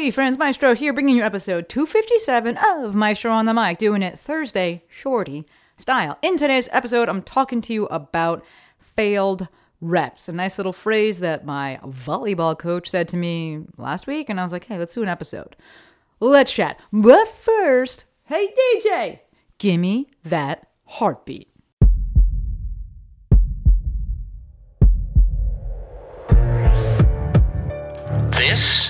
Hey friends, Maestro here, bringing you episode 257 of Maestro on the Mic, doing it Thursday, shorty style. In today's episode, I'm talking to you about failed reps, a nice little phrase that my volleyball coach said to me last week, and I was like, hey, let's do an episode. Let's chat. But first, hey DJ, gimme that heartbeat. This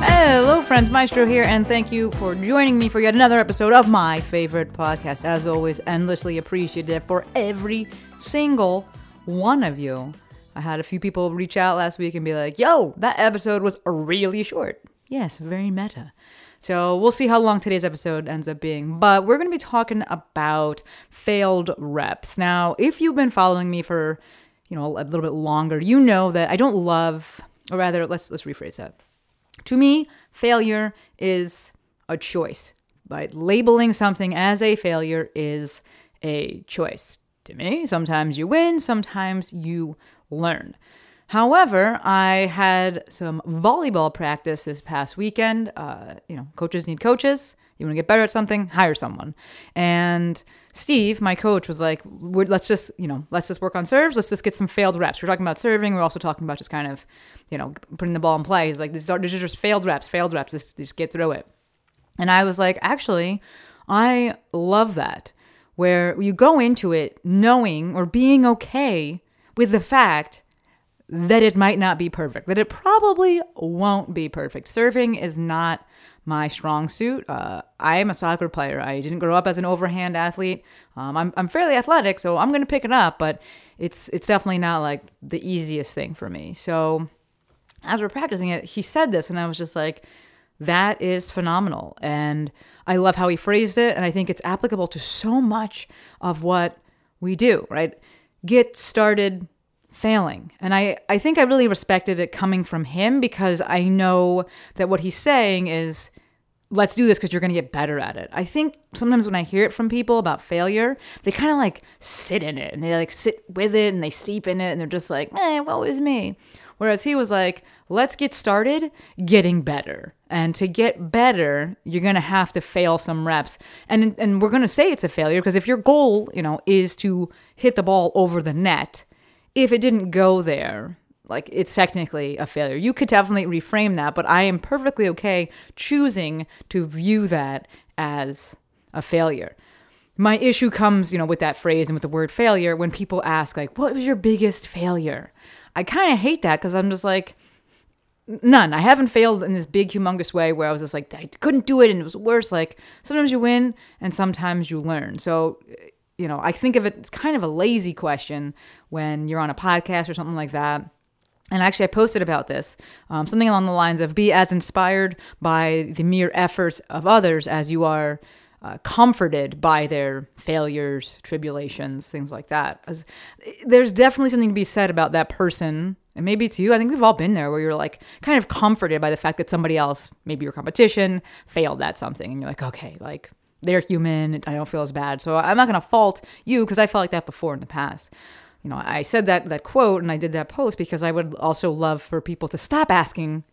Hello, friends. Maestro here, and thank you for joining me for yet another episode of my favorite podcast. As always, endlessly appreciative for every single one of you. I had a few people reach out last week and be like, yo, that episode was really short. Yes, very meta. So we'll see how long today's episode ends up being. But we're going to be talking about failed reps. Now, if you've been following me for, you know, a little bit longer, you know that I don't love, or rather, let's let's rephrase that. To me, failure is a choice. Right? Labeling something as a failure is a choice. To me, sometimes you win, sometimes you learn. However, I had some volleyball practice this past weekend. Uh, you know, coaches need coaches. You want to get better at something, hire someone. And Steve, my coach, was like, "Let's just, you know, let's just work on serves. Let's just get some failed reps." We're talking about serving. We're also talking about just kind of, you know, putting the ball in play. He's like, "These are, these are just failed reps, failed reps. Just, just get through it." And I was like, actually, I love that. Where you go into it knowing or being okay with the fact that it might not be perfect, that it probably won't be perfect. Serving is not my strong suit. Uh, I am a soccer player. I didn't grow up as an overhand athlete. Um, I'm, I'm fairly athletic, so I'm going to pick it up, but it's it's definitely not like the easiest thing for me. So as we're practicing it, he said this, and I was just like, that is phenomenal. And I love how he phrased it. And I think it's applicable to so much of what we do, right? Get started failing. And I, I think I really respected it coming from him because I know that what he's saying is, let's do this because you're going to get better at it. I think sometimes when I hear it from people about failure, they kind of like sit in it and they like sit with it and they steep in it and they're just like, eh, what was me? Whereas he was like, let's get started getting better. And to get better, you're going to have to fail some reps. And and we're going to say it's a failure because if your goal, you know, is to hit the ball over the net, if it didn't go there, like it's technically a failure. You could definitely reframe that, but I am perfectly okay choosing to view that as a failure. My issue comes, you know, with that phrase and with the word failure when people ask like, "What was your biggest failure?" I kind of hate that cuz I'm just like none. I haven't failed in this big humongous way where I was just like I couldn't do it and it was worse. Like sometimes you win and sometimes you learn. So you know, I think of it as kind of a lazy question when you're on a podcast or something like that. And actually, I posted about this um, something along the lines of be as inspired by the mere efforts of others as you are uh, comforted by their failures, tribulations, things like that. As, there's definitely something to be said about that person. And maybe it's you. I think we've all been there where you're like kind of comforted by the fact that somebody else, maybe your competition, failed at something. And you're like, okay, like they're human. I don't feel as bad. So I'm not going to fault you because I felt like that before in the past you know, I said that that quote and I did that post because I would also love for people to stop asking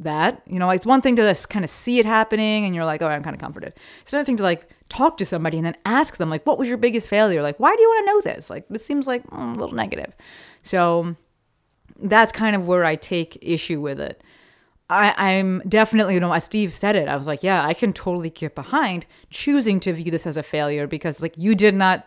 that. You know, it's one thing to just kind of see it happening and you're like, oh, I'm kind of comforted. It's another thing to like talk to somebody and then ask them, like, what was your biggest failure? Like, why do you want to know this? Like, this seems like mm, a little negative. So that's kind of where I take issue with it. I, I'm definitely, you know, as Steve said it, I was like, yeah, I can totally get behind choosing to view this as a failure because, like, you did not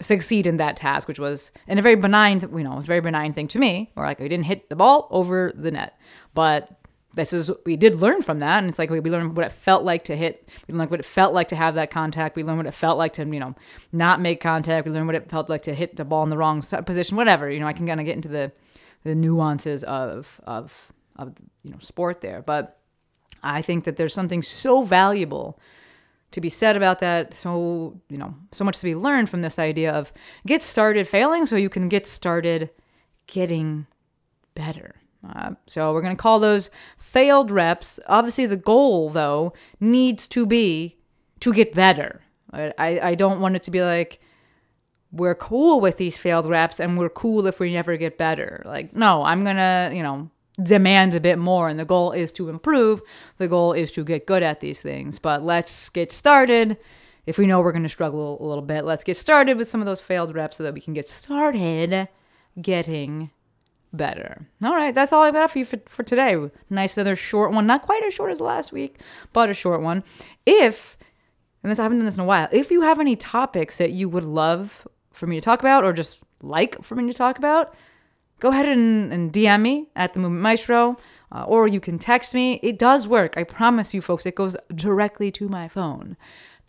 succeed in that task, which was in a very benign, you know, it was a very benign thing to me, or like we didn't hit the ball over the net. But this is we did learn from that, and it's like we, we learned what it felt like to hit. We learned what it felt like to have that contact. We learned what it felt like to you know not make contact. We learned what it felt like to hit the ball in the wrong position. Whatever you know, I can kind of get into the the nuances of of of you know sport there. But I think that there's something so valuable to be said about that. So you know, so much to be learned from this idea of get started failing so you can get started getting better. Uh, so we're going to call those failed reps. Obviously, the goal though needs to be to get better. I, I don't want it to be like we're cool with these failed reps and we're cool if we never get better. Like, no, I'm gonna, you know, demand a bit more and the goal is to improve. The goal is to get good at these things. But let's get started. If we know we're gonna struggle a little bit, let's get started with some of those failed reps so that we can get started getting better. All right, that's all I've got for you for, for today. Nice another short one. Not quite as short as last week, but a short one. If and this I haven't done this in a while. If you have any topics that you would love for me to talk about or just like for me to talk about, go ahead and, and DM me at the Movement Maestro, uh, or you can text me. It does work. I promise you, folks. It goes directly to my phone.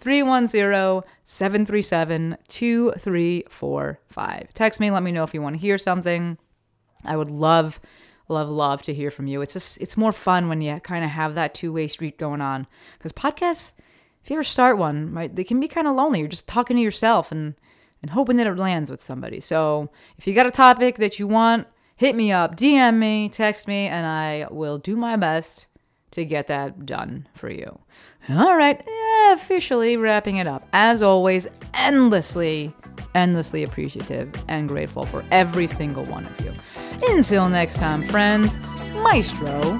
310-737-2345. Text me, let me know if you want to hear something. I would love love love to hear from you. It's just it's more fun when you kind of have that two-way street going on cuz podcasts if you ever start one, right, they can be kind of lonely. You're just talking to yourself and and hoping that it lands with somebody. So if you got a topic that you want, hit me up, DM me, text me, and I will do my best to get that done for you. All right, officially wrapping it up. As always, endlessly, endlessly appreciative and grateful for every single one of you. Until next time, friends, Maestro